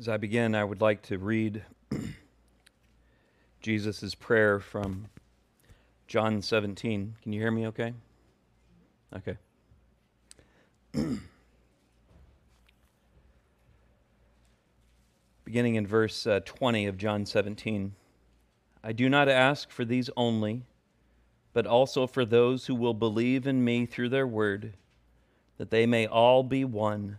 As I begin, I would like to read Jesus' prayer from John 17. Can you hear me okay? Okay. Beginning in verse uh, 20 of John 17 I do not ask for these only, but also for those who will believe in me through their word, that they may all be one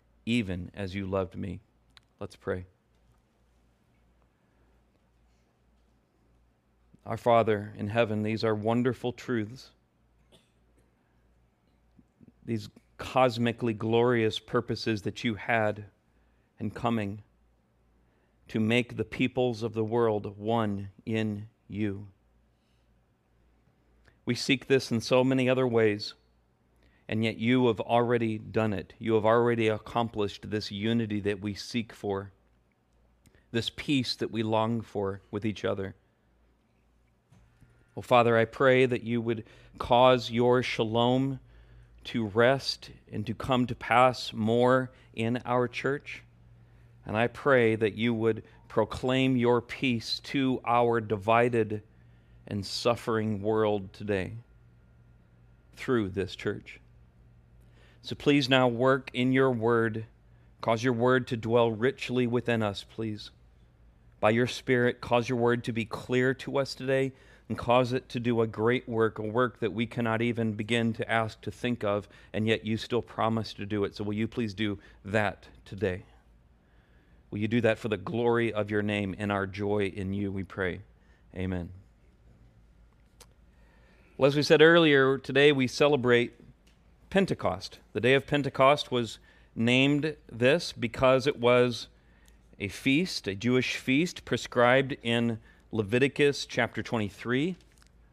even as you loved me. Let's pray. Our Father in heaven, these are wonderful truths. These cosmically glorious purposes that you had in coming to make the peoples of the world one in you. We seek this in so many other ways and yet you have already done it. You have already accomplished this unity that we seek for, this peace that we long for with each other. Oh, Father, I pray that you would cause your shalom to rest and to come to pass more in our church. And I pray that you would proclaim your peace to our divided and suffering world today through this church. So please now work in your word. Cause your word to dwell richly within us, please. By your Spirit, cause your word to be clear to us today and cause it to do a great work, a work that we cannot even begin to ask to think of, and yet you still promise to do it. So will you please do that today? Will you do that for the glory of your name and our joy in you, we pray. Amen. Well, as we said earlier, today we celebrate Pentecost. The day of Pentecost was named this because it was a feast, a Jewish feast prescribed in Leviticus chapter 23,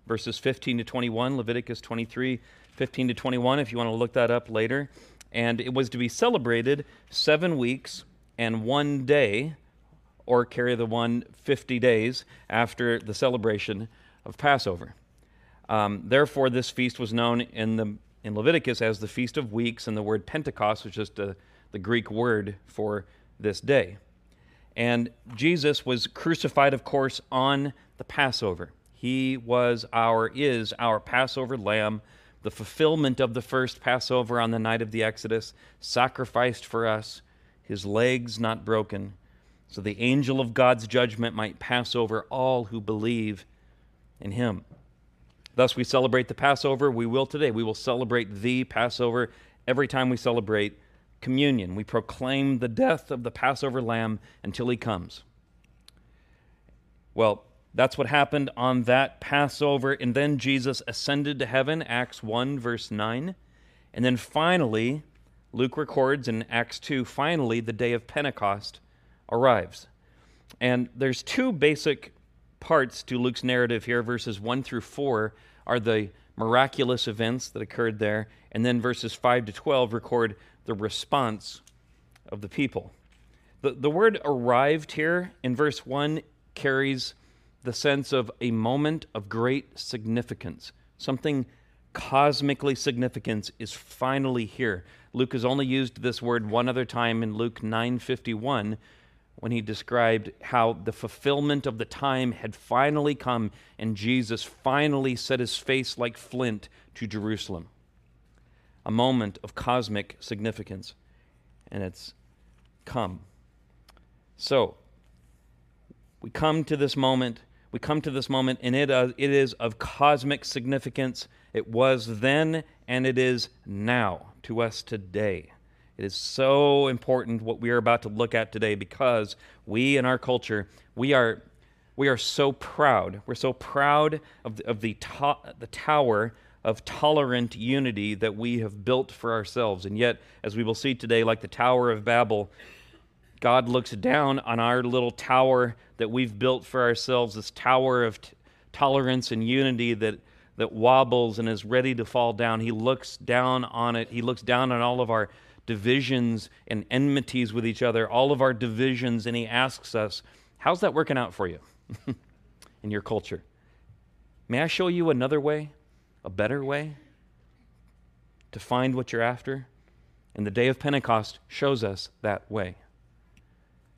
verses 15 to 21. Leviticus 23, 15 to 21, if you want to look that up later. And it was to be celebrated seven weeks and one day, or carry the one 50 days after the celebration of Passover. Um, therefore, this feast was known in the in Leviticus as the Feast of Weeks, and the word Pentecost was just a, the Greek word for this day. And Jesus was crucified, of course, on the Passover. He was our, is our Passover lamb, the fulfillment of the first Passover on the night of the Exodus, sacrificed for us, his legs not broken, so the angel of God's judgment might pass over all who believe in him. Thus, we celebrate the Passover. We will today. We will celebrate the Passover every time we celebrate communion. We proclaim the death of the Passover lamb until he comes. Well, that's what happened on that Passover. And then Jesus ascended to heaven, Acts 1, verse 9. And then finally, Luke records in Acts 2, finally, the day of Pentecost arrives. And there's two basic parts to Luke's narrative here, verses 1 through 4, are the miraculous events that occurred there. And then verses 5 to 12 record the response of the people. The, the word arrived here in verse 1 carries the sense of a moment of great significance. Something cosmically significant is finally here. Luke has only used this word one other time in Luke 9:51 when he described how the fulfillment of the time had finally come and Jesus finally set his face like flint to Jerusalem. A moment of cosmic significance, and it's come. So, we come to this moment, we come to this moment, and it, uh, it is of cosmic significance. It was then, and it is now to us today. It is so important what we are about to look at today because we in our culture, we are, we are so proud. We're so proud of the, of the, to, the tower of tolerant unity that we have built for ourselves. And yet, as we will see today, like the Tower of Babel, God looks down on our little tower that we've built for ourselves, this tower of t- tolerance and unity that, that wobbles and is ready to fall down. He looks down on it. He looks down on all of our divisions and enmities with each other, all of our divisions, and He asks us, How's that working out for you in your culture? May I show you another way, a better way to find what you're after? And the day of Pentecost shows us that way.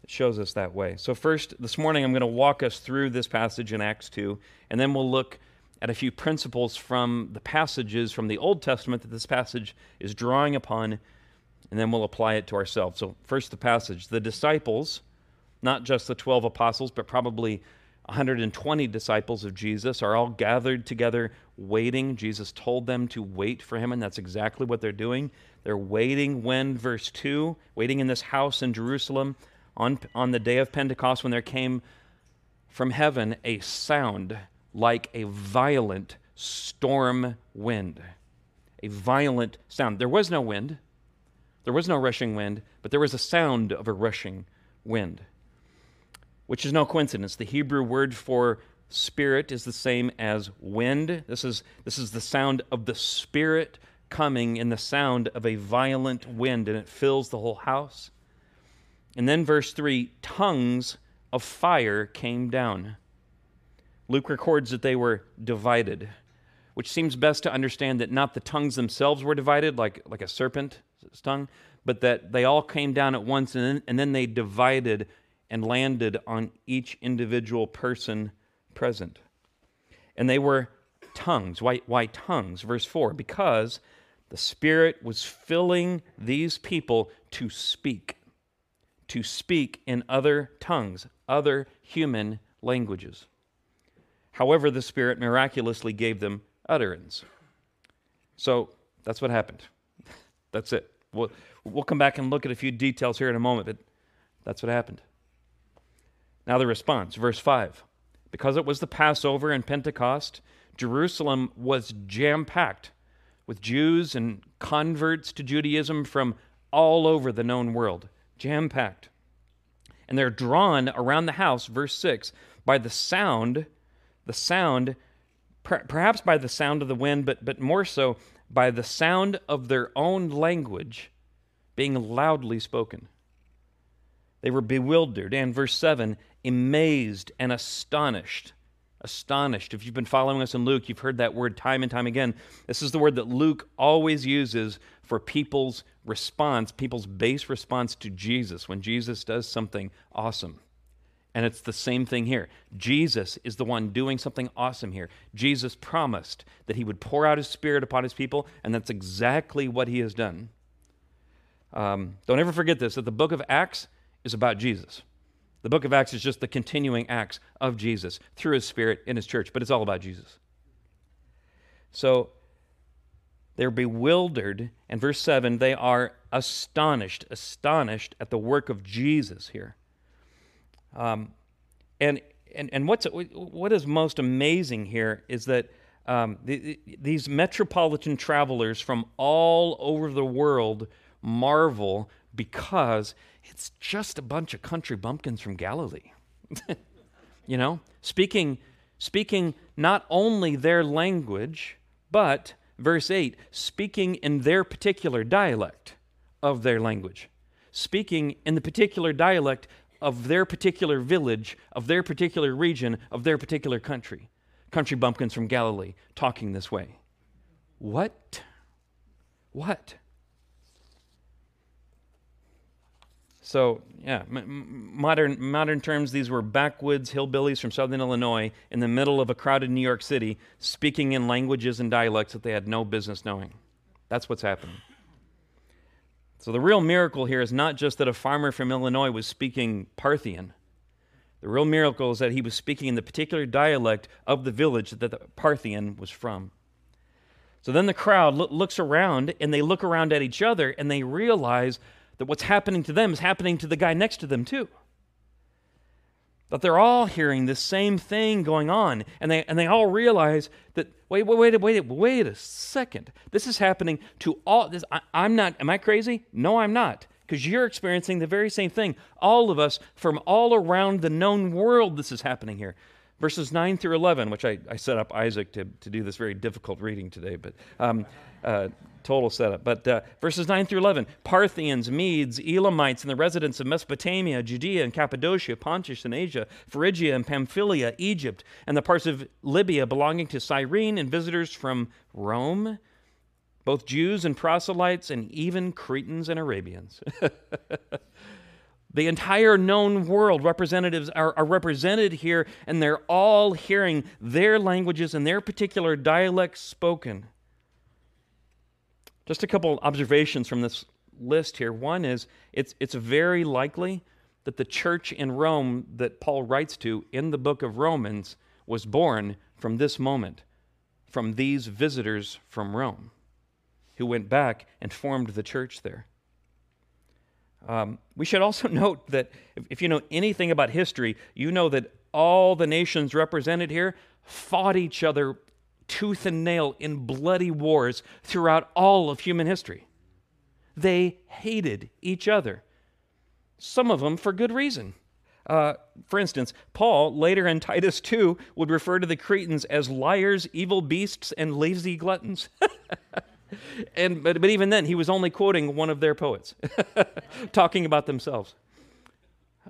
It shows us that way. So, first, this morning, I'm going to walk us through this passage in Acts 2, and then we'll look at a few principles from the passages from the Old Testament that this passage is drawing upon, and then we'll apply it to ourselves. So, first, the passage. The disciples, not just the 12 apostles, but probably 120 disciples of Jesus are all gathered together waiting. Jesus told them to wait for him, and that's exactly what they're doing. They're waiting when, verse 2, waiting in this house in Jerusalem on, on the day of Pentecost when there came from heaven a sound like a violent storm wind. A violent sound. There was no wind, there was no rushing wind, but there was a sound of a rushing wind, which is no coincidence. The Hebrew word for spirit is the same as wind. This is, this is the sound of the Spirit coming in the sound of a violent wind, and it fills the whole house. And then, verse 3 tongues of fire came down. Luke records that they were divided, which seems best to understand that not the tongues themselves were divided, like, like a serpent's tongue, but that they all came down at once and then, and then they divided and landed on each individual person present. And they were tongues. Why, why tongues? Verse 4 because the Spirit was filling these people to speak to speak in other tongues, other human languages. However, the Spirit miraculously gave them utterance. So that's what happened. That's it. We'll, we'll come back and look at a few details here in a moment, but that's what happened. Now, the response, verse 5. Because it was the Passover and Pentecost, Jerusalem was jam packed with Jews and converts to Judaism from all over the known world jam packed. And they're drawn around the house, verse 6, by the sound, the sound, per- perhaps by the sound of the wind, but, but more so by the sound of their own language being loudly spoken. They were bewildered. And verse 7, amazed and astonished astonished. If you've been following us in Luke, you've heard that word time and time again. This is the word that Luke always uses for people's response, people's base response to Jesus when Jesus does something awesome. And it's the same thing here. Jesus is the one doing something awesome here. Jesus promised that he would pour out his spirit upon his people, and that's exactly what he has done. Um, don't ever forget this that the book of Acts is about Jesus. The book of Acts is just the continuing acts of Jesus through his spirit in his church, but it's all about Jesus. So they're bewildered. And verse 7, they are astonished, astonished at the work of Jesus here. Um, and, and, and what's, what is most amazing here is that um, the, these metropolitan travelers from all over the world marvel because it's just a bunch of country bumpkins from Galilee. you know, speaking speaking not only their language, but verse 8, speaking in their particular dialect of their language. Speaking in the particular dialect of their particular village, of their particular region, of their particular country. Country bumpkins from Galilee talking this way. What? What? So, yeah, m- modern, modern terms, these were backwoods hillbillies from southern Illinois in the middle of a crowded New York City speaking in languages and dialects that they had no business knowing. That's what's happening. So, the real miracle here is not just that a farmer from Illinois was speaking Parthian. The real miracle is that he was speaking in the particular dialect of the village that the Parthian was from. So then the crowd lo- looks around and they look around at each other and they realize that what's happening to them is happening to the guy next to them too. That they're all hearing the same thing going on, and they, and they all realize that, wait, wait, wait, wait, wait a second. This is happening to all, this, I, I'm not, am I crazy? No, I'm not. because you're experiencing the very same thing. All of us from all around the known world, this is happening here. Verses 9 through 11, which I, I set up Isaac to, to do this very difficult reading today, but um, uh, total setup. But uh, verses 9 through 11 Parthians, Medes, Elamites, and the residents of Mesopotamia, Judea and Cappadocia, Pontus and Asia, Phrygia and Pamphylia, Egypt, and the parts of Libya belonging to Cyrene, and visitors from Rome both Jews and proselytes, and even Cretans and Arabians. the entire known world representatives are, are, represented here, and they're all hearing their languages and their particular dialects spoken. Just a couple observations from this list here. One is it's, it's very likely that the church in Rome that Paul writes to in the book of Romans was born from this moment, from these visitors from Rome who went back and formed the church there. Um, we should also note that if, if you know anything about history, you know that all the nations represented here fought each other tooth and nail in bloody wars throughout all of human history. They hated each other, some of them for good reason. Uh, for instance, Paul, later in Titus 2, would refer to the Cretans as liars, evil beasts, and lazy gluttons. and but, but even then, he was only quoting one of their poets, talking about themselves.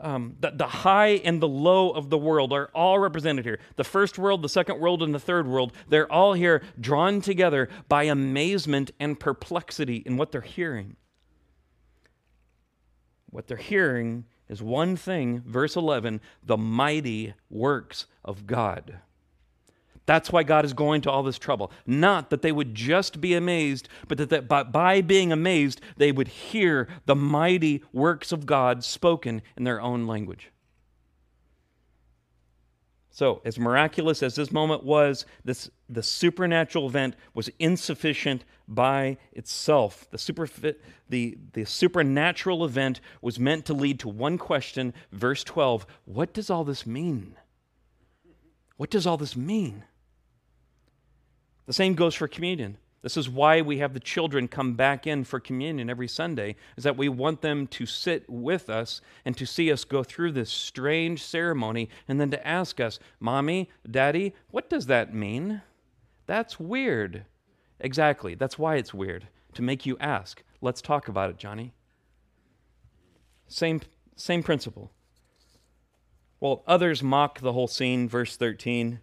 Um, the, the high and the low of the world are all represented here. The first world, the second world, and the third world, they're all here drawn together by amazement and perplexity in what they're hearing. What they're hearing is one thing, verse 11 the mighty works of God. That's why God is going to all this trouble. Not that they would just be amazed, but that, that by, by being amazed, they would hear the mighty works of God spoken in their own language. So, as miraculous as this moment was, this, the supernatural event was insufficient by itself. The, super, the, the supernatural event was meant to lead to one question, verse 12 What does all this mean? What does all this mean? The same goes for communion. This is why we have the children come back in for communion every Sunday, is that we want them to sit with us and to see us go through this strange ceremony and then to ask us, Mommy, Daddy, what does that mean? That's weird. Exactly. That's why it's weird, to make you ask. Let's talk about it, Johnny. Same, same principle. Well, others mock the whole scene, verse 13,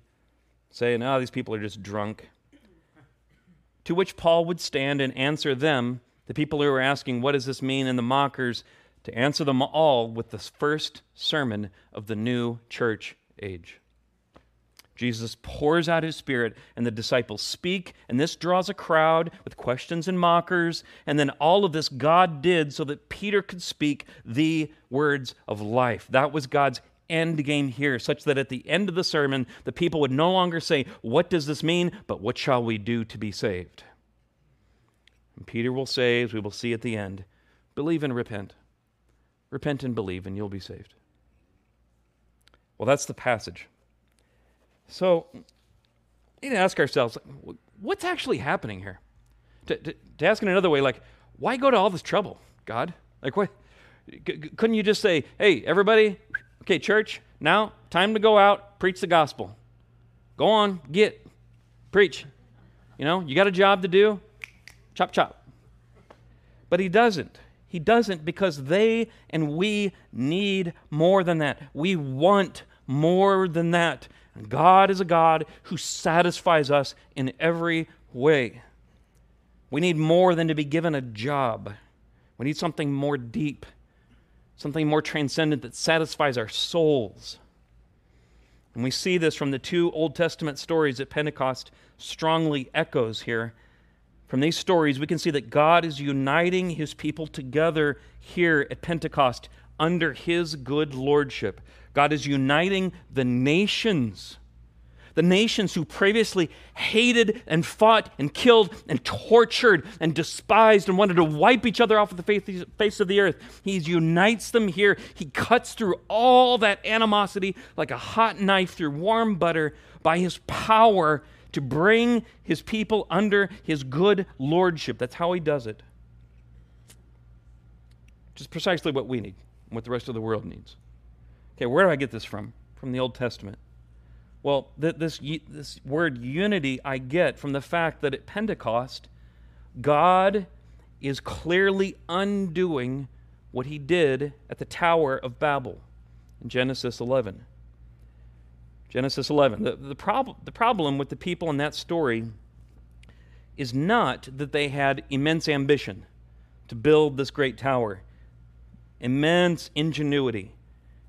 saying, oh, these people are just drunk to which Paul would stand and answer them, the people who were asking, What does this mean? and the mockers, to answer them all with the first sermon of the new church age. Jesus pours out his Spirit, and the disciples speak, and this draws a crowd with questions and mockers. And then all of this God did so that Peter could speak the words of life. That was God's end game here, such that at the end of the sermon, the people would no longer say, What does this mean? but what shall we do to be saved? And Peter will say, as we will see at the end, Believe and repent. Repent and believe, and you'll be saved. Well, that's the passage. So, we need to ask ourselves, what's actually happening here? To, to, to ask in another way, like, why go to all this trouble, God? Like, what? C- couldn't you just say, hey, everybody, Okay, church, now time to go out, preach the gospel. Go on, get, preach. You know, you got a job to do, chop, chop. But he doesn't. He doesn't because they and we need more than that. We want more than that. God is a God who satisfies us in every way. We need more than to be given a job. We need something more deep something more transcendent that satisfies our souls. And we see this from the two Old Testament stories that Pentecost strongly echoes here. From these stories, we can see that God is uniting his people together here at Pentecost under his good lordship. God is uniting the nations the nations who previously hated and fought and killed and tortured and despised and wanted to wipe each other off of the face of the earth. He unites them here. He cuts through all that animosity like a hot knife through warm butter by his power to bring his people under his good lordship. That's how he does it. which is precisely what we need what the rest of the world needs. Okay, where do I get this from? From the Old Testament. Well, th- this, this word unity I get from the fact that at Pentecost, God is clearly undoing what he did at the Tower of Babel in Genesis 11. Genesis 11. The, the, prob- the problem with the people in that story is not that they had immense ambition to build this great tower, immense ingenuity.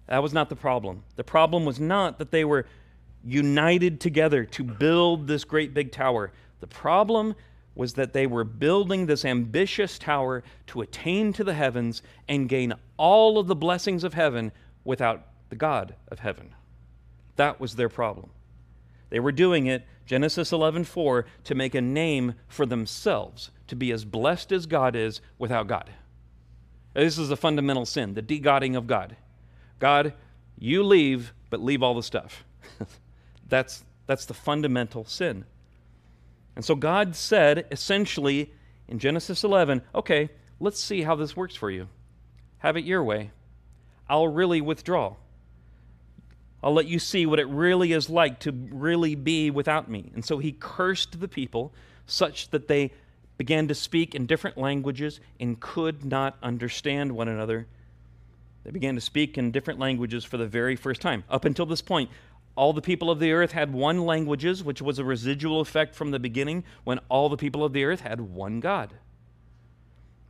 That was not the problem. The problem was not that they were united together to build this great big tower. The problem was that they were building this ambitious tower to attain to the heavens and gain all of the blessings of heaven without the God of heaven. That was their problem. They were doing it, Genesis 11:4, to make a name for themselves, to be as blessed as God is without God. This is a fundamental sin, the de-godding of God. God, you leave, but leave all the stuff. that's, that's the fundamental sin. And so God said, essentially, in Genesis 11, okay, let's see how this works for you. Have it your way. I'll really withdraw. I'll let you see what it really is like to really be without me. And so he cursed the people such that they began to speak in different languages and could not understand one another. They began to speak in different languages for the very first time. Up until this point, all the people of the earth had one languages, which was a residual effect from the beginning when all the people of the earth had one God.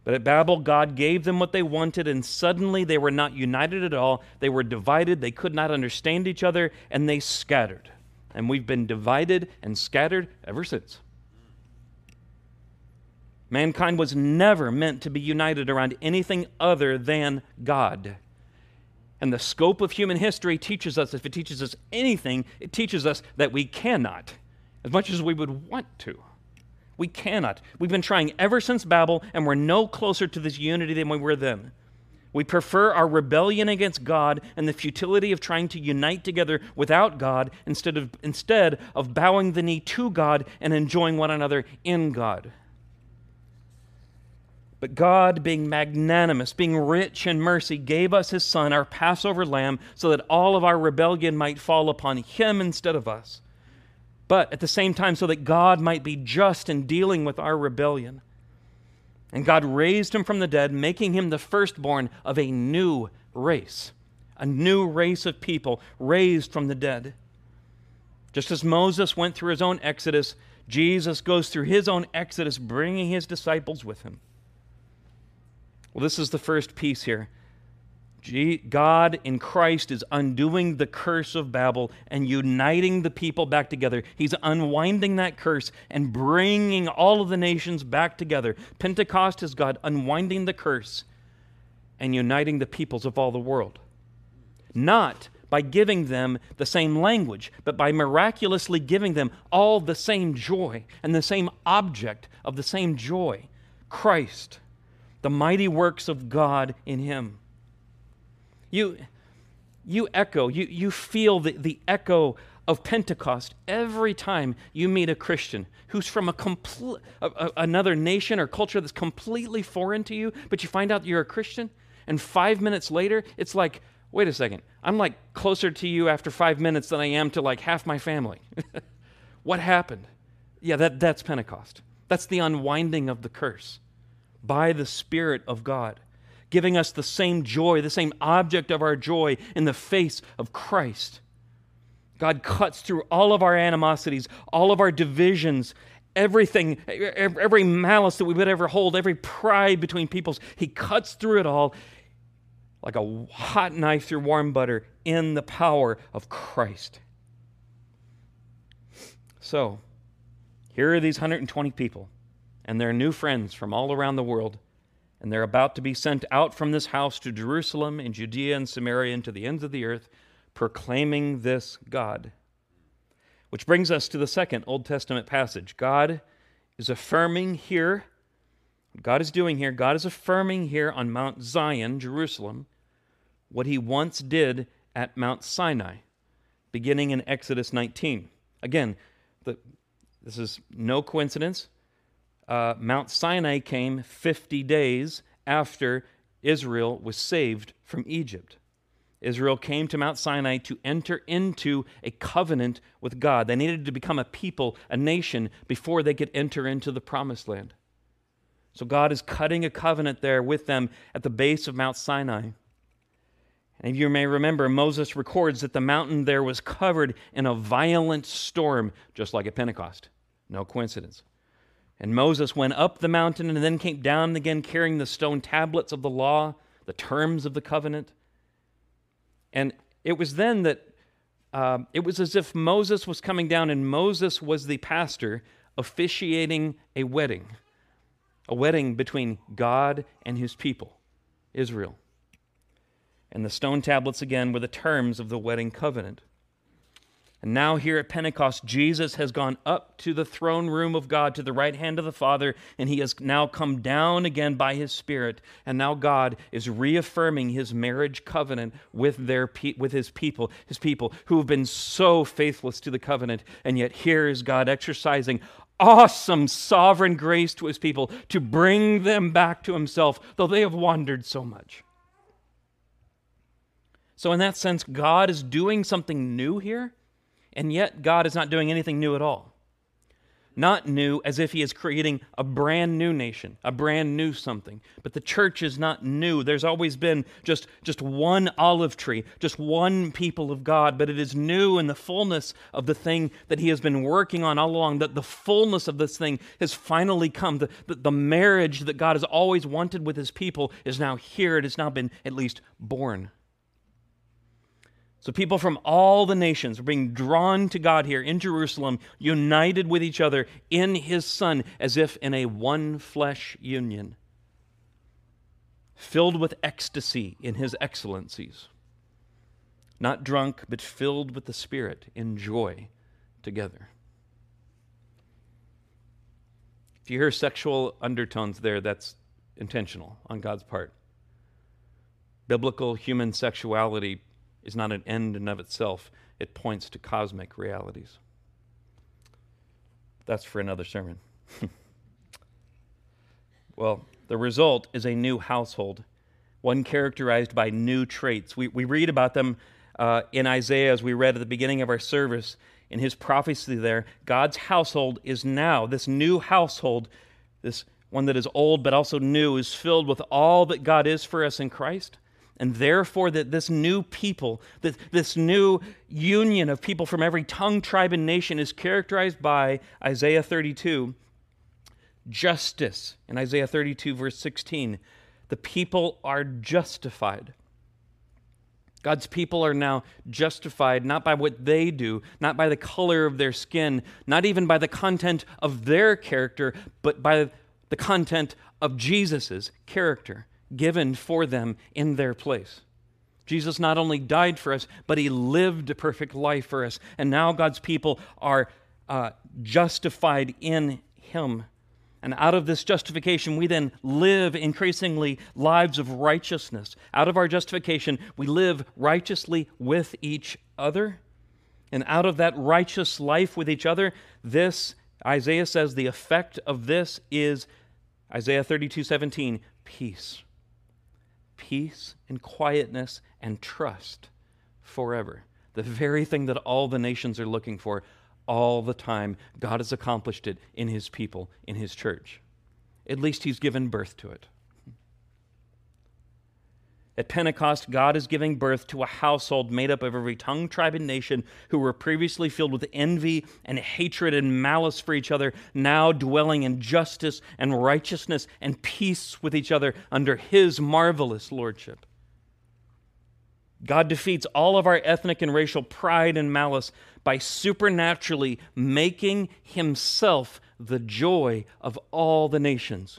But at Babel, God gave them what they wanted, and suddenly they were not united at all. They were divided, they could not understand each other, and they scattered. And we've been divided and scattered ever since. Mankind was never meant to be united around anything other than God. And the scope of human history teaches us, if it teaches us anything, it teaches us that we cannot, as much as we would want to. We cannot. We've been trying ever since Babel, and we're no closer to this unity than we were then. We prefer our rebellion against God and the futility of trying to unite together without God instead of, instead of bowing the knee to God and enjoying one another in God. But God, being magnanimous, being rich in mercy, gave us his Son, our Passover lamb, so that all of our rebellion might fall upon him instead of us. But at the same time, so that God might be just in dealing with our rebellion. And God raised him from the dead, making him the firstborn of a new race, a new race of people raised from the dead. Just as Moses went through his own exodus, Jesus goes through his own exodus, bringing his disciples with him. Well, this is the first piece here. God in Christ is undoing the curse of Babel and uniting the people back together. He's unwinding that curse and bringing all of the nations back together. Pentecost is God unwinding the curse and uniting the peoples of all the world. Not by giving them the same language, but by miraculously giving them all the same joy and the same object of the same joy Christ the mighty works of God in him. You, you echo, you, you feel the, the echo of Pentecost every time you meet a Christian who's from a complete, another nation or culture that's completely foreign to you, but you find out you're a Christian, and five minutes later, it's like, wait a second, I'm like closer to you after five minutes than I am to like half my family. what happened? Yeah, that, that's Pentecost. That's the unwinding of the curse by the Spirit of God, giving us the same joy, the same object of our joy in the face of Christ. God cuts through all of our animosities, all of our divisions, everything, every malice that we would ever hold, every pride between peoples. He cuts through it all like a hot knife through warm butter in the power of Christ. So, here are these 120 people and their new friends from all around the world, and they're about to be sent out from this house to Jerusalem and Judea and Samaria and to the ends of the earth, proclaiming this God. Which brings us to the second Old Testament passage. God is affirming here, God is doing here, God is affirming here on Mount Zion, Jerusalem, what he once did at Mount Sinai, beginning in Exodus 19. Again, the, this is no coincidence uh, Mount Sinai came 50 days after Israel was saved from Egypt. Israel came to Mount Sinai to enter into a covenant with God. They needed to become a people, a nation, before they could enter into the promised land. So God is cutting a covenant there with them at the base of Mount Sinai. And you may remember, Moses records that the mountain there was covered in a violent storm, just like at Pentecost. No coincidence. And Moses went up the mountain and then came down again carrying the stone tablets of the law, the terms of the covenant. And it was then that uh, it was as if Moses was coming down and Moses was the pastor officiating a wedding, a wedding between God and his people, Israel. And the stone tablets again were the terms of the wedding covenant. And now, here at Pentecost, Jesus has gone up to the throne room of God, to the right hand of the Father, and he has now come down again by his Spirit. And now God is reaffirming his marriage covenant with, their with his people, his people who have been so faithless to the covenant. And yet, here is God exercising awesome sovereign grace to his people to bring them back to himself, though they have wandered so much. So, in that sense, God is doing something new here, and yet God is not doing anything new at all. Not new as if He is creating a brand new nation, a brand new something. But the church is not new. There's always been just, just one olive tree, just one people of God, but it is new in the fullness of the thing that He has been working on all along. That the fullness of this thing has finally come. The, the, the marriage that God has always wanted with His people is now here. It has now been at least born. So people from all the nations are being drawn to God here in Jerusalem, united with each other in his Son, as if in a one flesh union, filled with ecstasy in his excellencies. Not drunk, but filled with the Spirit in joy together. If you hear sexual undertones there, that's intentional on God's part. Biblical human sexuality is not an end in of itself, it points to cosmic realities. That's for another sermon. well, the result is a new household, one characterized by new traits. We, we read about them uh, in Isaiah as we read at the beginning of our service. In his prophecy, there, God's household is now, this new household, this one that is old but also new, is filled with all that God is for us in Christ and therefore, that this new people, that this new union of people from every tongue, tribe, and nation is characterized by Isaiah 32 justice. In Isaiah 32, verse 16, the people are justified. God's people are now justified not by what they do, not by the color of their skin, not even by the content of their character, but by the content of Jesus' character given for them in their place. Jesus not only died for us, but he lived a perfect life for us. And now God's people are uh, justified in him. And out of this justification, we then live increasingly lives of righteousness. Out of our justification, we live righteously with each other. And out of that righteous life with each other, this, Isaiah says, the effect of this is, Isaiah 32 17, peace peace and quietness and trust forever. The very thing that all the nations are looking for all the time. God has accomplished it in his people, in his church. At least he's given birth to it. At Pentecost, God is giving birth to a household made up of every tongue, tribe, and nation who were previously filled with envy and hatred and malice for each other, now dwelling in justice and righteousness and peace with each other under His marvelous lordship. God defeats all of our ethnic and racial pride and malice by supernaturally making Himself the joy of all the nations.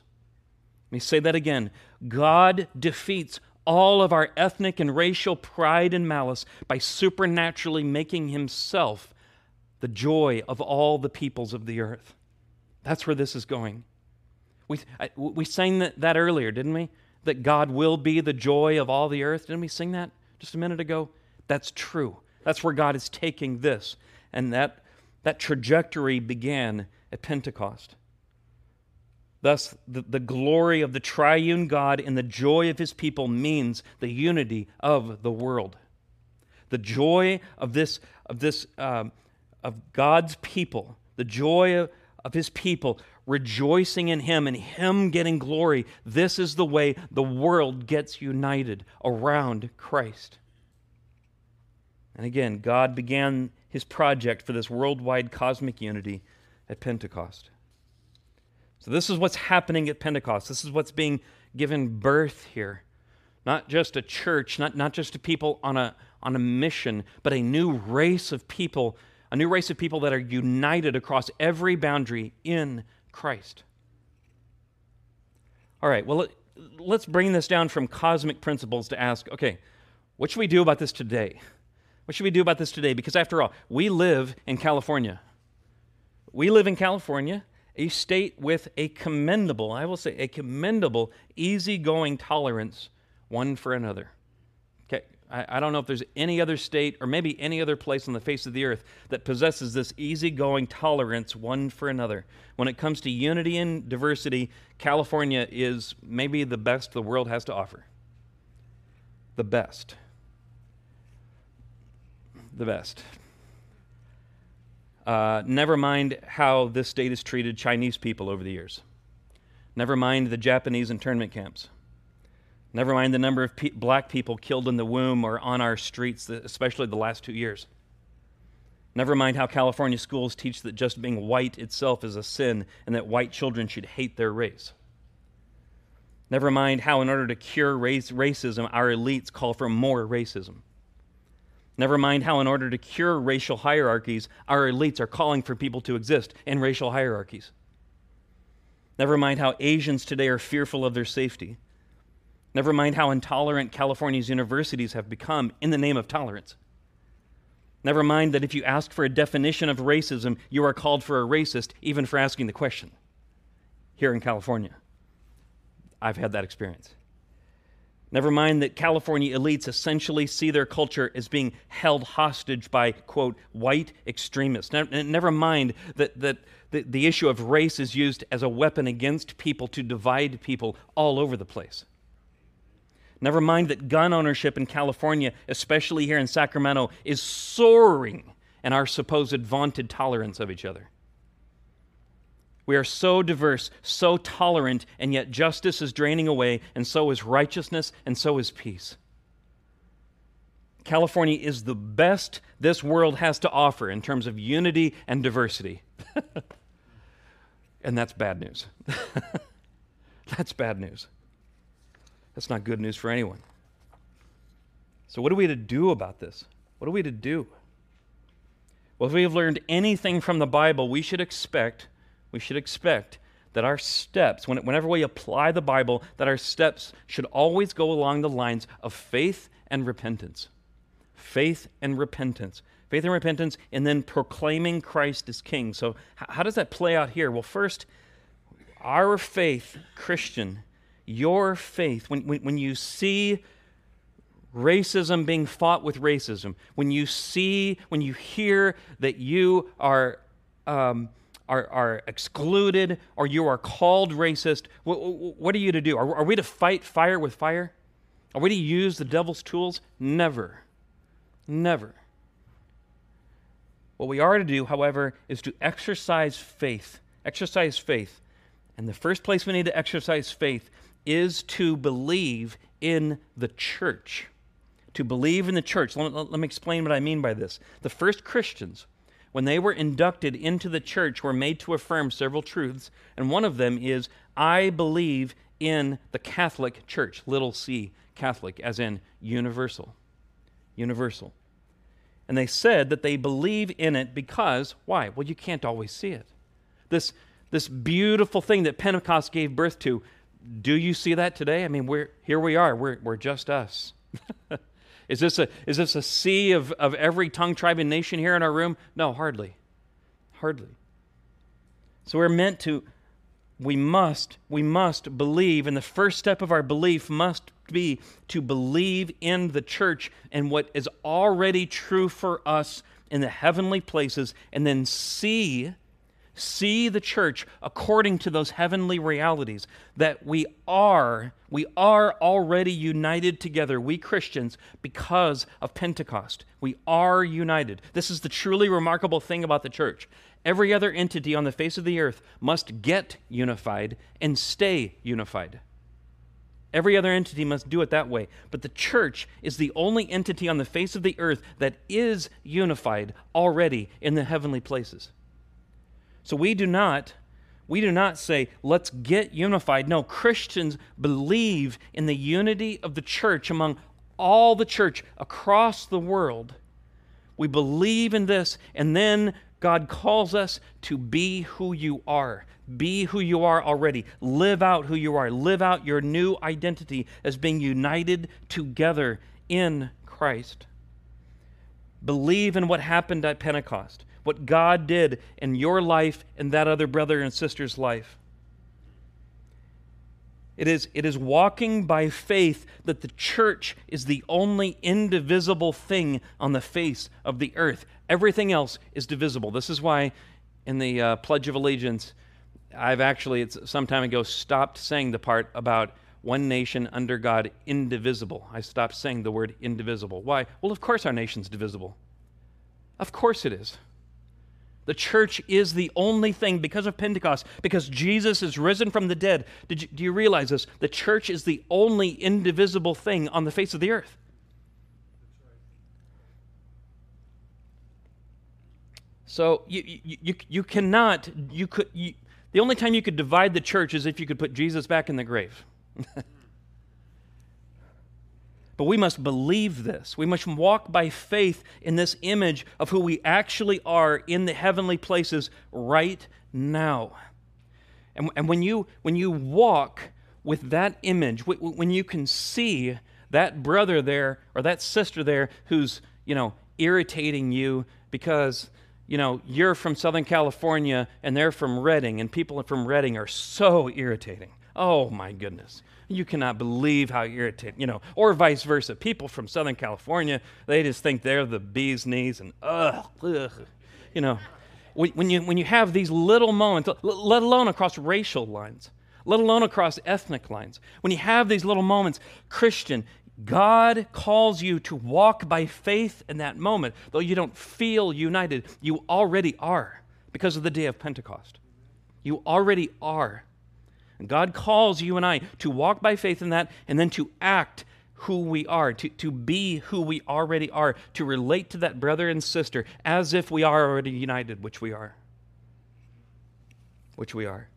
Let me say that again. God defeats all of our ethnic and racial pride and malice by supernaturally making himself the joy of all the peoples of the earth. That's where this is going. We, I, we sang that, that earlier, didn't we? That God will be the joy of all the earth. Didn't we sing that just a minute ago? That's true. That's where God is taking this. And that, that trajectory began at Pentecost. Thus, the, the glory of the triune God and the joy of his people means the unity of the world. The joy of this, of this, um, of God's people, the joy of, of his people rejoicing in him and him getting glory. This is the way the world gets united around Christ. And again, God began his project for this worldwide cosmic unity at Pentecost. So, this is what's happening at Pentecost. This is what's being given birth here. Not just a church, not, not just a people on a, on a mission, but a new race of people, a new race of people that are united across every boundary in Christ. All right, well, let's bring this down from cosmic principles to ask okay, what should we do about this today? What should we do about this today? Because after all, we live in California. We live in California, a state with a commendable, I will say, a commendable, easygoing tolerance one for another. Okay, I, I, don't know if there's any other state or maybe any other place on the face of the earth that possesses this easygoing tolerance one for another. When it comes to unity and diversity, California is maybe the best the world has to offer. The best. The best. Uh, never mind how this state has treated Chinese people over the years. Never mind the Japanese internment camps. Never mind the number of pe- black people killed in the womb or on our streets, especially the last two years. Never mind how California schools teach that just being white itself is a sin and that white children should hate their race. Never mind how, in order to cure race, racism, our elites call for more racism. Never mind how, in order to cure racial hierarchies, our elites are calling for people to exist in racial hierarchies. Never mind how Asians today are fearful of their safety. Never mind how intolerant California's universities have become in the name of tolerance. Never mind that if you ask for a definition of racism, you are called for a racist, even for asking the question. Here in California, I've had that experience. Never mind that California elites essentially see their culture as being held hostage by, quote, white extremists. Never mind that, that the, the issue of race is used as a weapon against people to divide people all over the place. Never mind that gun ownership in California, especially here in Sacramento, is soaring in our supposed vaunted tolerance of each other. We are so diverse, so tolerant, and yet justice is draining away, and so is righteousness, and so is peace. California is the best this world has to offer in terms of unity and diversity. and that's bad news. that's bad news. That's not good news for anyone. So, what are we to do about this? What are we to do? Well, if we have learned anything from the Bible, we should expect we should expect that our steps, whenever we apply the Bible, that our steps should always go along the lines of faith and repentance. Faith and repentance. Faith and repentance, and then proclaiming Christ as King. So, how does that play out here? Well, first, our faith, Christian, your faith, when, when, when you see racism being fought with racism, when you see, when you hear that you are um, are, are excluded or you are called racist, what, what are you to do? Are, are we to fight fire with fire? Are we to use the devil's tools? Never. Never. What we are to do, however, is to exercise faith. Exercise faith. And the first place we need to exercise faith is to believe in the church. To believe in the church. Let, let, let me explain what I mean by this. The first Christians when they were inducted into the church, were made to affirm several truths, and one of them is I believe in the Catholic Church, little c, Catholic, as in universal. Universal. And they said that they believe in it because, why? Well, you can't always see it. This, this beautiful thing that Pentecost gave birth to, do you see that today? I mean, we're, here we are, we're, we're just us. Is this a, is this a sea of, of every tongue, tribe, and nation here in our room? No, hardly. Hardly. So we're meant to, we must, we must believe, and the first step of our belief must be to believe in the church and what is already true for us in the heavenly places, and then see, see the church according to those heavenly realities that we are we are already united together we Christians because of Pentecost. We are united. This is the truly remarkable thing about the church. Every other entity on the face of the earth must get unified and stay unified. Every other entity must do it that way. But the church is the only entity on the face of the earth that is unified already in the heavenly places. So we do not we do not say let's get unified. No, Christians believe in the unity of the church among all the church across the world. We believe in this and then God calls us to be who you are. Be who you are already. Live out who you are. Live out your new identity as being united together in Christ. Believe in what happened at Pentecost, what God did in your life and that other brother and sister's life. It is, it is walking by faith that the church is the only indivisible thing on the face of the earth. Everything else is divisible. This is why in the uh, Pledge of Allegiance, I've actually, it's some time ago, stopped saying the part about one nation under God, indivisible. I stopped saying the word indivisible. Why? Well, of course our nation's divisible. Of course it is. The church is the only thing because of Pentecost, because Jesus is risen from the dead. You, do you realize this? The church is the only indivisible thing on the face of the earth. So you, you, you, you cannot, you could, you, the only time you could divide the church is if you could put Jesus back in the grave. but we must believe this. We must walk by faith in this image of who we actually are in the heavenly places right now. And, and when, you, when you walk with that image, when you can see that brother there or that sister there who's, you know, irritating you because you know, you're from Southern California and they're from Redding, and people from Redding are so irritating. Oh my goodness. You cannot believe how irritating, you know, or vice versa. People from Southern California, they just think they're the bee's knees and ugh, ugh. you know. When you, when you have these little moments, let alone across racial lines, let alone across ethnic lines, when you have these little moments, Christian, God calls you to walk by faith in that moment. Though you don't feel united, you already are because of the day of Pentecost. You already are. And God calls you and I to walk by faith in that and then to act who we are, to, to be who we already are, to relate to that brother and sister as if we are already united, which we are. Which we are.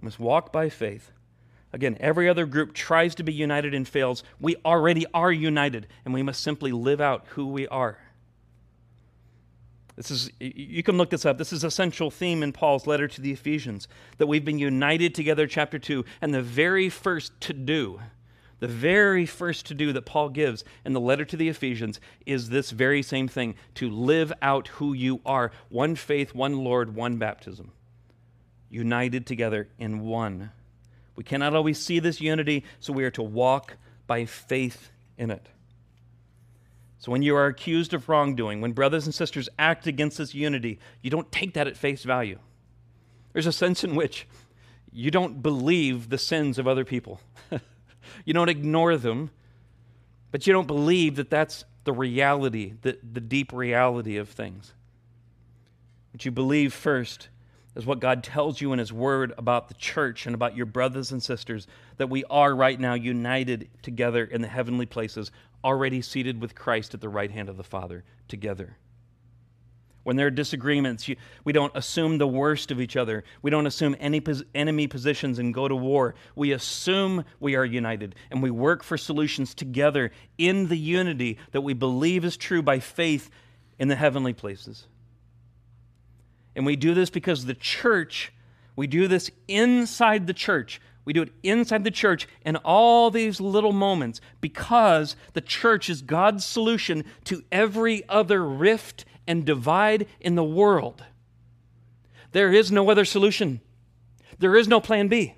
We must walk by faith Again, every other group tries to be united and fails. We already are united, and we must simply live out who we are. This is, you can look this up. This is a central theme in Paul's letter to the Ephesians that we've been united together, chapter 2. And the very first to do, the very first to do that Paul gives in the letter to the Ephesians is this very same thing to live out who you are one faith, one Lord, one baptism. United together in one we cannot always see this unity, so we are to walk by faith in it. So when you are accused of wrongdoing, when brothers and sisters act against this unity, you don't take that at face value. There's a sense in which you don't believe the sins of other people. you don't ignore them, but you don't believe that that's the reality, the, the deep reality of things. What you believe first is what God tells you in His Word about the church and about your brothers and sisters, that we are right now united together in the heavenly places, already seated with Christ at the right hand of the Father together. When there are disagreements, you, we don't assume the worst of each other. We don't assume any pos- enemy positions and go to war. We assume we are united and we work for solutions together in the unity that we believe is true by faith in the heavenly places. And we do this because the church, we do this inside the church. We do it inside the church in all these little moments because the church is God's solution to every other rift and divide in the world. There is no other solution. There is no plan B.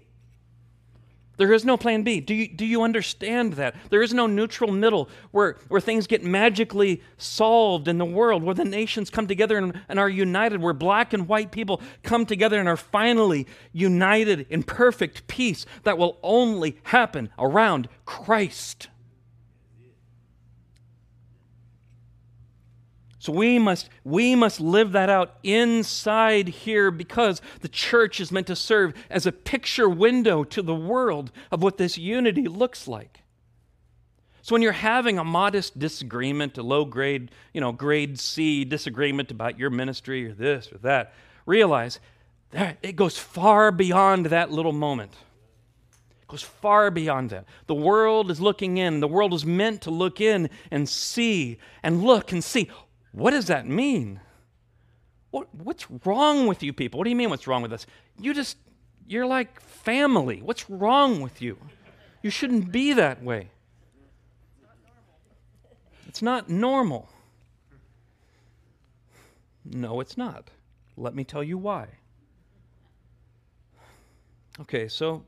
There is no plan B. Do you, do you understand that? There is no neutral middle where, where things get magically solved in the world, where the nations come together and, and are united, where black and white people come together and are finally united in perfect peace that will only happen around Christ. So we must, we must live that out inside here because the church is meant to serve as a picture window to the world of what this unity looks like. So when you're having a modest disagreement, a low grade, you know, grade C disagreement about your ministry or this or that, realize that it goes far beyond that little moment. It goes far beyond that. The world is looking in. The world is meant to look in and see and look and see what does that mean? What, what's wrong with you people? What do you mean, what's wrong with us? You just, you're like family. What's wrong with you? You shouldn't be that way. It's not normal. No, it's not. Let me tell you why. Okay, so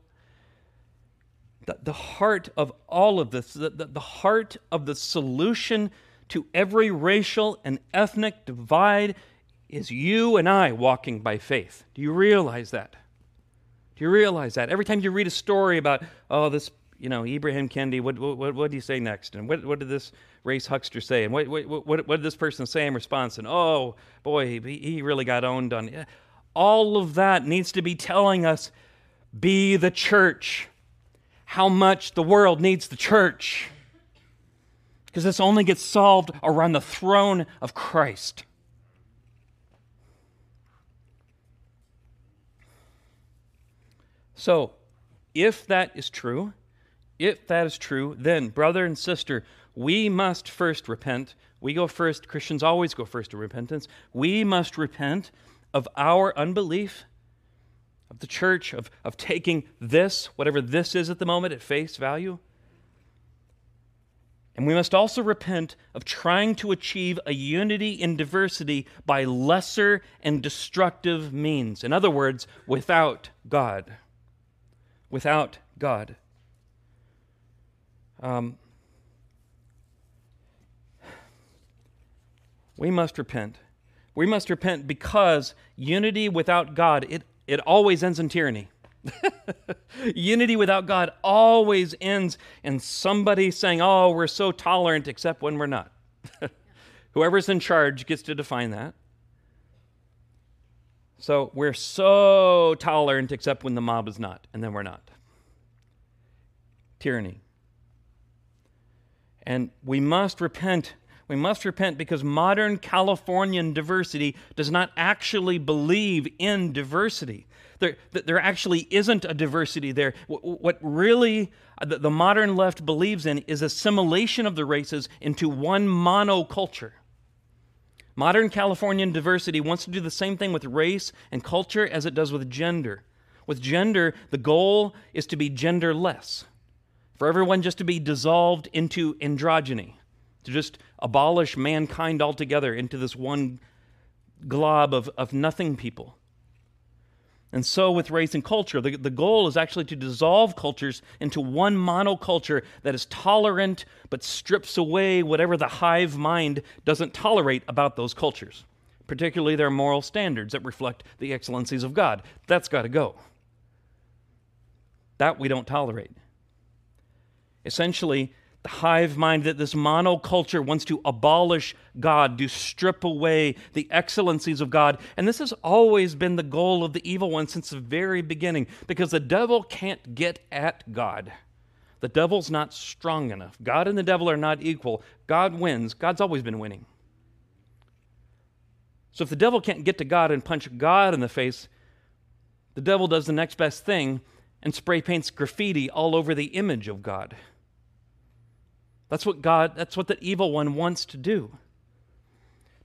the, the heart of all of this, the, the, the heart of the solution to every racial and ethnic divide is you and I walking by faith. Do you realize that? Do you realize that? Every time you read a story about, oh, this, you know, Ibram Kendi, what, what, what did he say next? And what, what did this race huckster say? And what, what, what, what did this person say in response? And oh, boy, he, he really got owned on. All of that needs to be telling us be the church. How much the world needs the church because this only gets solved around the throne of Christ. So, if that is true, if that is true, then, brother and sister, we must first repent. We go first. Christians always go first to repentance. We must repent of our unbelief, of the church, of, of taking this, whatever this is at the moment, at face value and we must also repent of trying to achieve a unity in diversity by lesser and destructive means. In other words, without God. Without God. Um, we must repent. We must repent because unity without God, it, it always ends in tyranny. Unity without God always ends in somebody saying, Oh, we're so tolerant, except when we're not. Whoever's in charge gets to define that. So we're so tolerant, except when the mob is not, and then we're not. Tyranny. And we must repent we must repent because modern Californian diversity does not actually believe in diversity. There, there actually isn't a diversity there. What really uh, the modern left believes in is assimilation of the races into one monoculture. Modern Californian diversity wants to do the same thing with race and culture as it does with gender. With gender, the goal is to be genderless, for everyone just to be dissolved into androgyny to just abolish mankind altogether into this one glob of, of nothing people. And so, with race and culture, the, the goal is actually to dissolve cultures into one monoculture that is tolerant but strips away whatever the hive mind doesn't tolerate about those cultures, particularly their moral standards that reflect the excellencies of God. That's got to go. That we don't tolerate. Essentially, hive mind that this monoculture wants to abolish God, to strip away the excellencies of God. And this has always been the goal of the evil one since the very beginning, because the devil can't get at God. The devil's not strong enough. God and the devil are not equal. God wins. God's always been winning. So if the devil can't get to God and punch God in the face, the devil does the next best thing and spray paints graffiti all over the image of God. That's what God, that's what the evil one wants to do.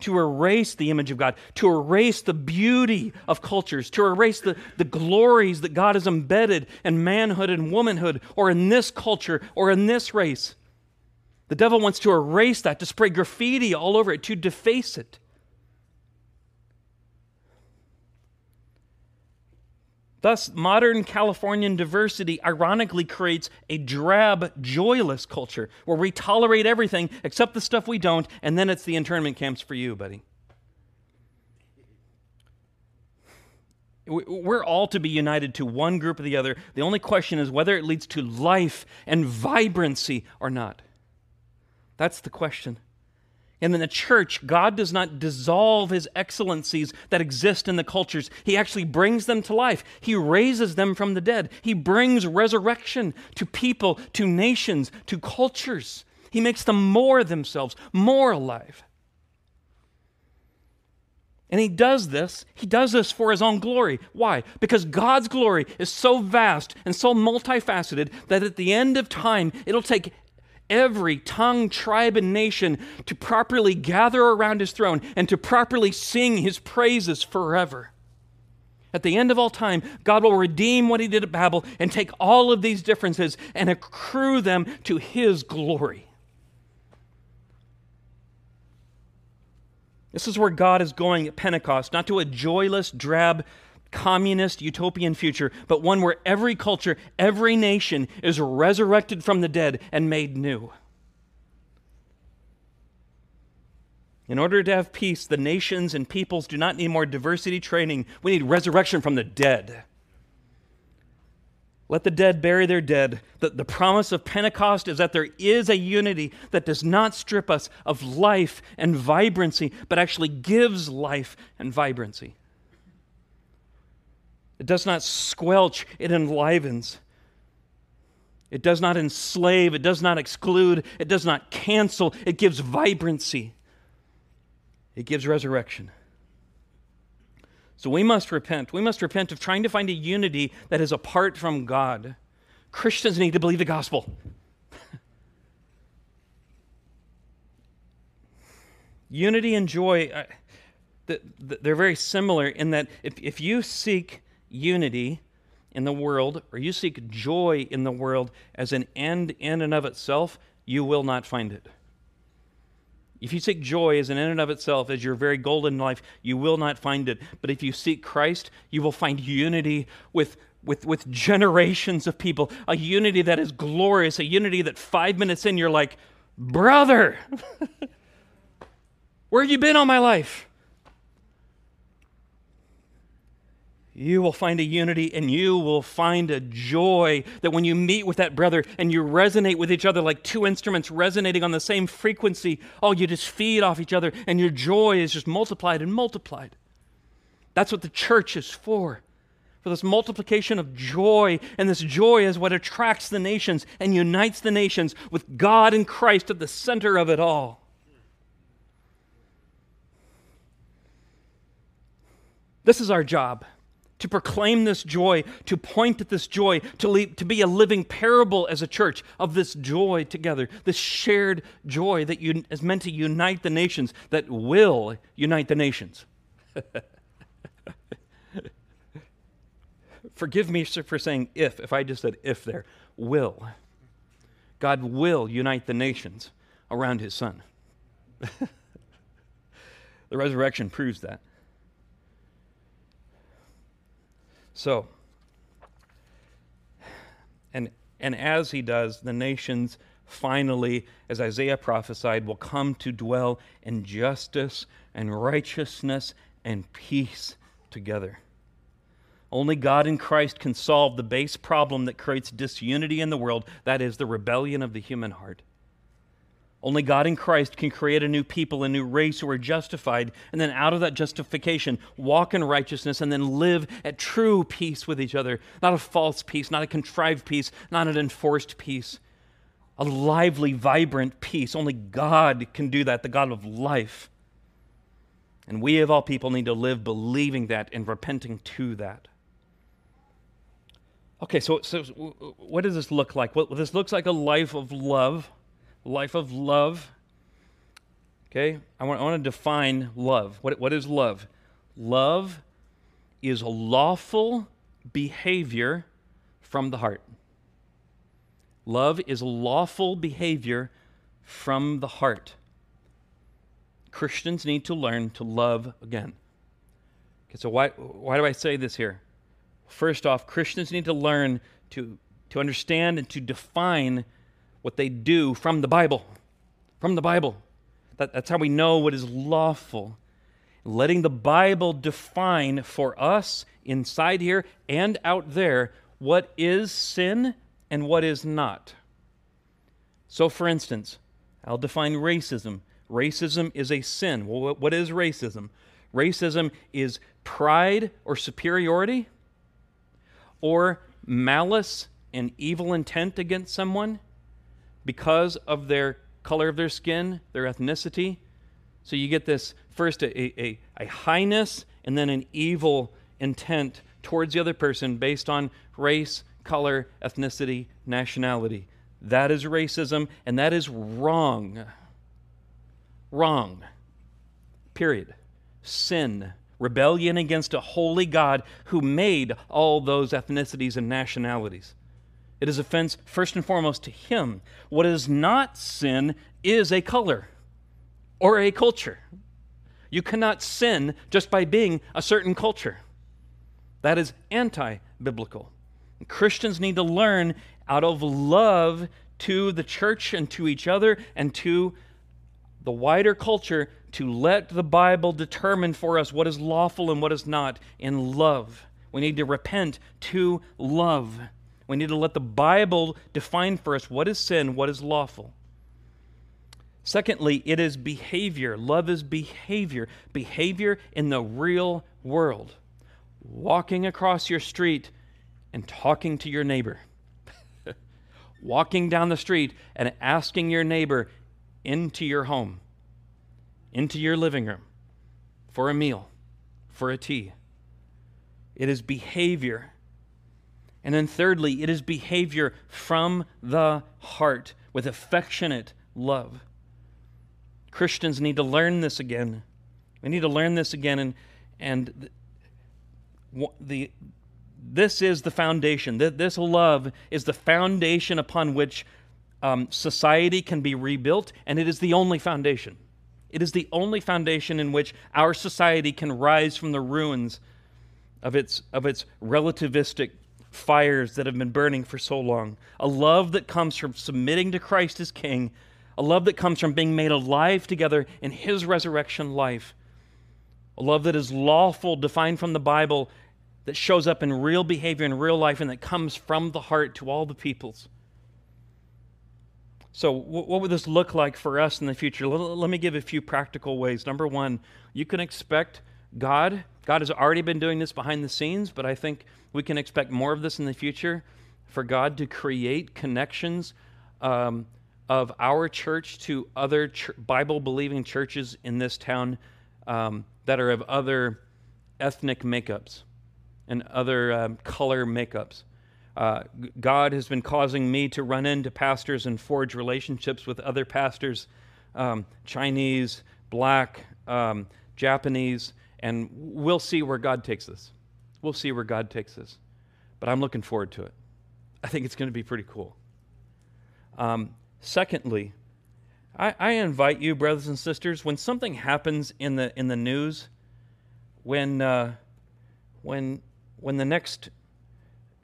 To erase the image of God, to erase the beauty of cultures, to erase the, the glories that God has embedded in manhood and womanhood, or in this culture, or in this race. The devil wants to erase that, to spray graffiti all over it, to deface it. Thus, modern Californian diversity ironically creates a drab, joyless culture where we tolerate everything except the stuff we don't, and then it's the internment camps for you, buddy. We're all to be united to one group or the other. The only question is whether it leads to life and vibrancy or not. That's the question. And in the church, God does not dissolve his excellencies that exist in the cultures. He actually brings them to life. He raises them from the dead. He brings resurrection to people, to nations, to cultures. He makes them more themselves, more alive. And he does this, he does this for his own glory. Why? Because God's glory is so vast and so multifaceted that at the end of time, it'll take every tongue, tribe, and nation to properly gather around his throne and to properly sing his praises forever. At the end of all time, God will redeem what he did at Babel and take all of these differences and accrue them to his glory. This is where God is going at Pentecost, not to a joyless, drab, communist utopian future, but one where every culture, every nation is resurrected from the dead and made new. In order to have peace, the nations and peoples do not need more diversity training. We need resurrection from the dead. Let the dead bury their dead. The, the promise of Pentecost is that there is a unity that does not strip us of life and vibrancy, but actually gives life and vibrancy. It does not squelch, it enlivens. It does not enslave, it does not exclude, it does not cancel, it gives vibrancy. It gives resurrection. So we must repent. We must repent of trying to find a unity that is apart from God. Christians need to believe the gospel. unity and joy, uh, they're very similar in that if, if you seek unity in the world, or you seek joy in the world as an end in and of itself, you will not find it. If you seek joy as an in and of itself, as your very golden life, you will not find it. But if you seek Christ, you will find unity with, with, with generations of people, a unity that is glorious, a unity that five minutes in you're like, brother, where have you been all my life? You will find a unity and you will find a joy that when you meet with that brother and you resonate with each other like two instruments resonating on the same frequency, oh, you just feed off each other and your joy is just multiplied and multiplied. That's what the church is for. For this multiplication of joy, and this joy is what attracts the nations and unites the nations with God and Christ at the center of it all. This is our job to proclaim this joy, to point at this joy, to, lead, to be a living parable as a church of this joy together, this shared joy that is meant to unite the nations, that will unite the nations. Forgive me for saying if, if I just said if there. Will. God will unite the nations around his son. the resurrection proves that. So, and, and as he does, the nations finally, as Isaiah prophesied, will come to dwell in justice and righteousness and peace together. Only God in Christ can solve the base problem that creates disunity in the world that is, the rebellion of the human heart. Only God in Christ can create a new people, a new race who are justified, and then out of that justification, walk in righteousness, and then live at true peace with each other. Not a false peace, not a contrived peace, not an enforced peace. A lively, vibrant peace. Only God can do that, the God of life. And we, of all people, need to live believing that and repenting to that. Okay, so, so what does this look like? Well, this looks like a life of love life of love. Okay, I want, I want to define love. What, what is love? Love is lawful behavior from the heart. Love is lawful behavior from the heart. Christians need to learn to love again. Okay, so why, why do I say this here? First off, Christians need to learn to, to understand and to define what they do from the Bible. From the Bible. That, that's how we know what is lawful. Letting the Bible define for us inside here and out there what is sin and what is not. So, for instance, I'll define racism. Racism is a sin. Well, what is racism? Racism is pride or superiority, or malice and evil intent against someone because of their color of their skin, their ethnicity. So you get this first a, a, a highness and then an evil intent towards the other person based on race, color, ethnicity, nationality. That is racism, and that is wrong. Wrong. Period. Sin. Rebellion against a holy God who made all those ethnicities and nationalities. It is offense first and foremost to Him. What is not sin is a color or a culture. You cannot sin just by being a certain culture. That is anti biblical. Christians need to learn out of love to the church and to each other and to the wider culture to let the Bible determine for us what is lawful and what is not in love. We need to repent to love. We need to let the Bible define for us what is sin, what is lawful. Secondly, it is behavior. Love is behavior. Behavior in the real world. Walking across your street and talking to your neighbor. Walking down the street and asking your neighbor into your home, into your living room, for a meal, for a tea. It is behavior. And then, thirdly, it is behavior from the heart with affectionate love. Christians need to learn this again. We need to learn this again. And, and the, this is the foundation. This love is the foundation upon which um, society can be rebuilt, and it is the only foundation. It is the only foundation in which our society can rise from the ruins of its, of its relativistic fires that have been burning for so long. A love that comes from submitting to Christ as King, a love that comes from being made alive together in His resurrection life, a love that is lawful, defined from the Bible, that shows up in real behavior in real life and that comes from the heart to all the peoples. So, what would this look like for us in the future? Let me give a few practical ways. Number one, you can expect God. God has already been doing this behind the scenes, but I think we can expect more of this in the future for God to create connections um, of our church to other ch- Bible believing churches in this town um, that are of other ethnic makeups and other um, color makeups. Uh, God has been causing me to run into pastors and forge relationships with other pastors, um, Chinese, black, um, Japanese, and we'll see where God takes us. We'll see where God takes us. But I'm looking forward to it. I think it's going to be pretty cool. Um, secondly, I, I invite you, brothers and sisters, when something happens in the in the news, when uh, when when the next,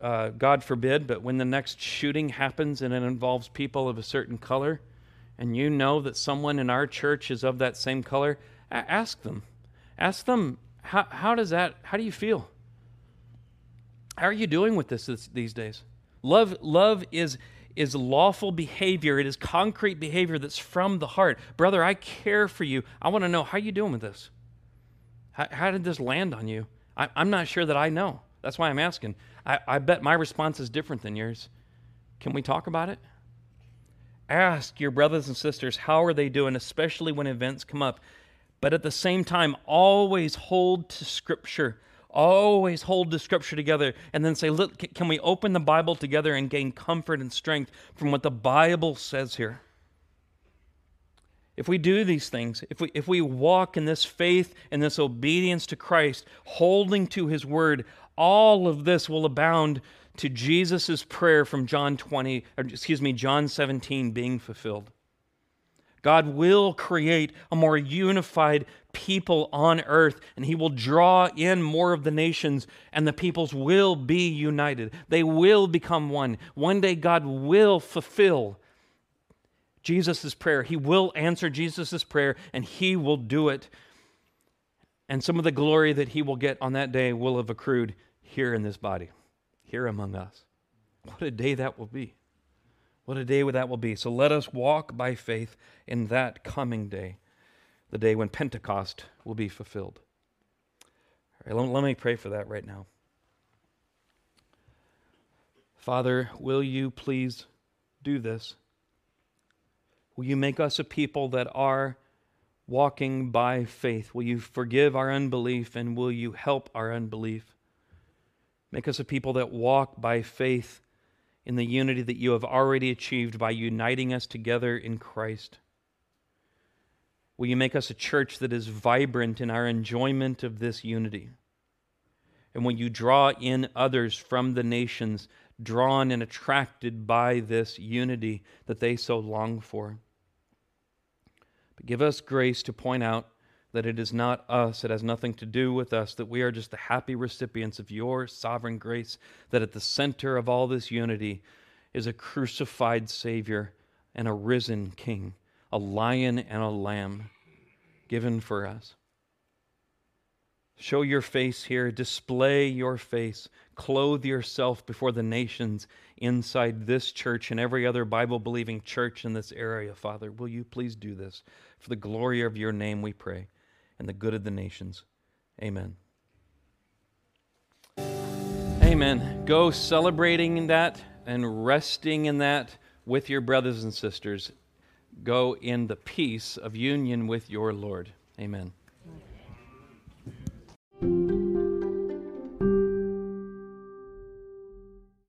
uh, God forbid, but when the next shooting happens and it involves people of a certain color, and you know that someone in our church is of that same color, ask them. Ask them, how, how does that, how do you feel? How are you doing with this, this these days? Love, love is, is lawful behavior. It is concrete behavior that's from the heart. Brother, I care for you. I want to know how you doing with this. How, how did this land on you? I, am not sure that I know. That's why I'm asking. I, I bet my response is different than yours. Can we talk about it? Ask your brothers and sisters how are they doing, especially when events come up. But at the same time, always hold to Scripture. Always hold the Scripture together and then say, look, can we open the Bible together and gain comfort and strength from what the Bible says here? If we do these things, if we, if we walk in this faith and this obedience to Christ, holding to his word, all of this will abound to Jesus' prayer from John 20, or excuse me, John 17 being fulfilled. God will create a more unified people on earth, and he will draw in more of the nations, and the peoples will be united. They will become one. One day, God will fulfill Jesus' prayer. He will answer Jesus' prayer, and he will do it. And some of the glory that he will get on that day will have accrued here in this body, here among us. What a day that will be. What a day that will be. So let us walk by faith in that coming day, the day when Pentecost will be fulfilled. All right, let, let me pray for that right now. Father, will you please do this? Will you make us a people that are walking by faith? Will you forgive our unbelief and will you help our unbelief? Make us a people that walk by faith in the unity that you have already achieved by uniting us together in Christ. Will you make us a church that is vibrant in our enjoyment of this unity? And will you draw in others from the nations, drawn and attracted by this unity that they so long for? But give us grace to point out that it is not us, it has nothing to do with us, that we are just the happy recipients of your sovereign grace, that at the center of all this unity is a crucified Savior and a risen King, a lion and a lamb given for us. Show your face here, display your face, clothe yourself before the nations inside this church and every other Bible believing church in this area, Father. Will you please do this? For the glory of your name, we pray and the good of the nations. Amen. Amen. Go celebrating that and resting in that with your brothers and sisters. Go in the peace of union with your Lord. Amen.